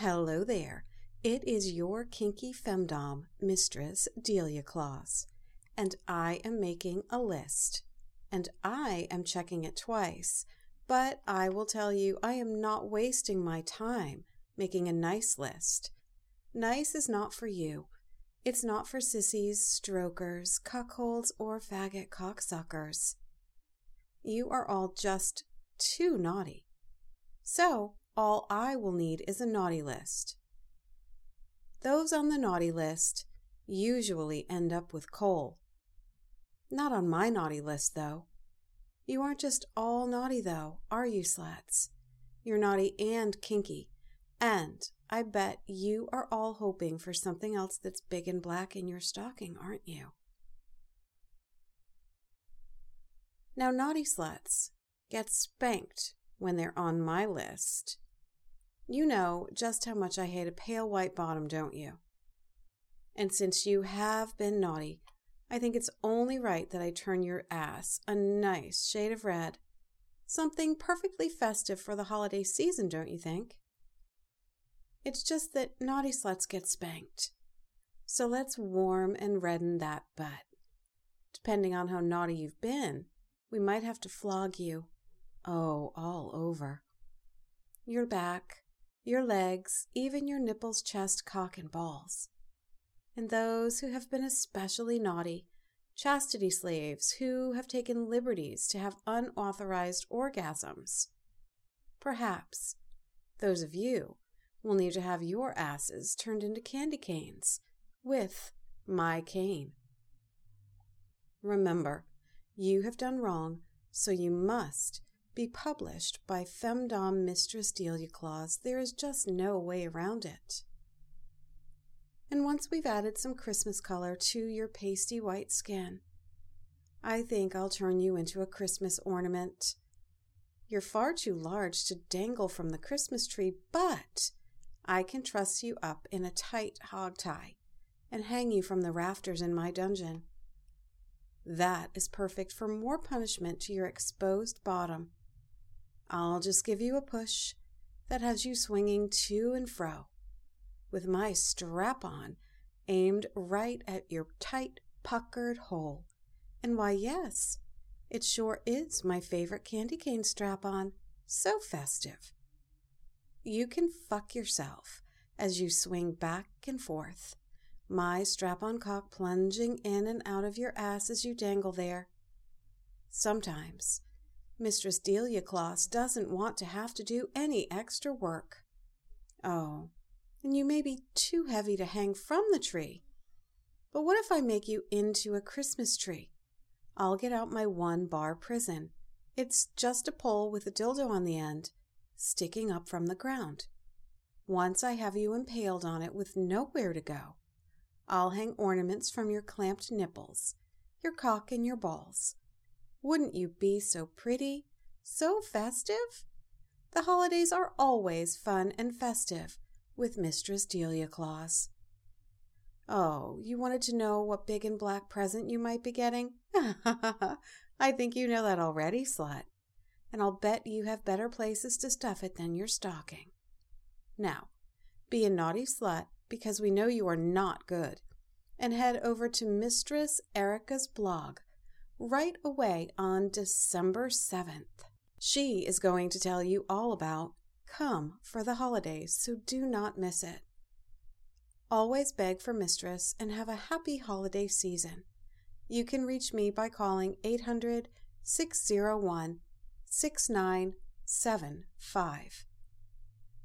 Hello there. It is your kinky femdom, Mistress Delia Claus, and I am making a list. And I am checking it twice, but I will tell you I am not wasting my time making a nice list. Nice is not for you. It's not for sissies, strokers, cuckolds, or faggot cocksuckers. You are all just too naughty. So, all I will need is a naughty list. Those on the naughty list usually end up with coal. Not on my naughty list, though. You aren't just all naughty, though, are you, slats? You're naughty and kinky. And I bet you are all hoping for something else that's big and black in your stocking, aren't you? Now, naughty sluts get spanked when they're on my list. You know just how much I hate a pale white bottom, don't you? And since you have been naughty, I think it's only right that I turn your ass a nice shade of red. Something perfectly festive for the holiday season, don't you think? It's just that naughty sluts get spanked. So let's warm and redden that butt. Depending on how naughty you've been, we might have to flog you. Oh, all over. Your back, your legs, even your nipples, chest, cock, and balls and those who have been especially naughty, chastity slaves who have taken liberties to have unauthorized orgasms. Perhaps those of you will need to have your asses turned into candy canes with my cane. Remember, you have done wrong, so you must be published by Femdom Mistress Delia Claus. There is just no way around it. And once we've added some Christmas color to your pasty white skin, I think I'll turn you into a Christmas ornament. You're far too large to dangle from the Christmas tree, but I can truss you up in a tight hog tie and hang you from the rafters in my dungeon. That is perfect for more punishment to your exposed bottom. I'll just give you a push that has you swinging to and fro with my strap on aimed right at your tight, puckered hole. And why, yes, it sure is my favorite candy cane strap on. So festive. You can fuck yourself as you swing back and forth, my strap on cock plunging in and out of your ass as you dangle there. Sometimes, Mistress Delia Claus doesn't want to have to do any extra work. Oh, and you may be too heavy to hang from the tree. But what if I make you into a Christmas tree? I'll get out my one bar prison. It's just a pole with a dildo on the end, sticking up from the ground. Once I have you impaled on it with nowhere to go, I'll hang ornaments from your clamped nipples, your cock, and your balls. Wouldn't you be so pretty? So festive? The holidays are always fun and festive with Mistress Delia Claus. Oh, you wanted to know what big and black present you might be getting? I think you know that already, slut. And I'll bet you have better places to stuff it than your stocking. Now, be a naughty slut because we know you are not good, and head over to Mistress Erica's blog right away on December 7th. She is going to tell you all about come for the holidays, so do not miss it. Always beg for mistress and have a happy holiday season. You can reach me by calling 800 601 6975.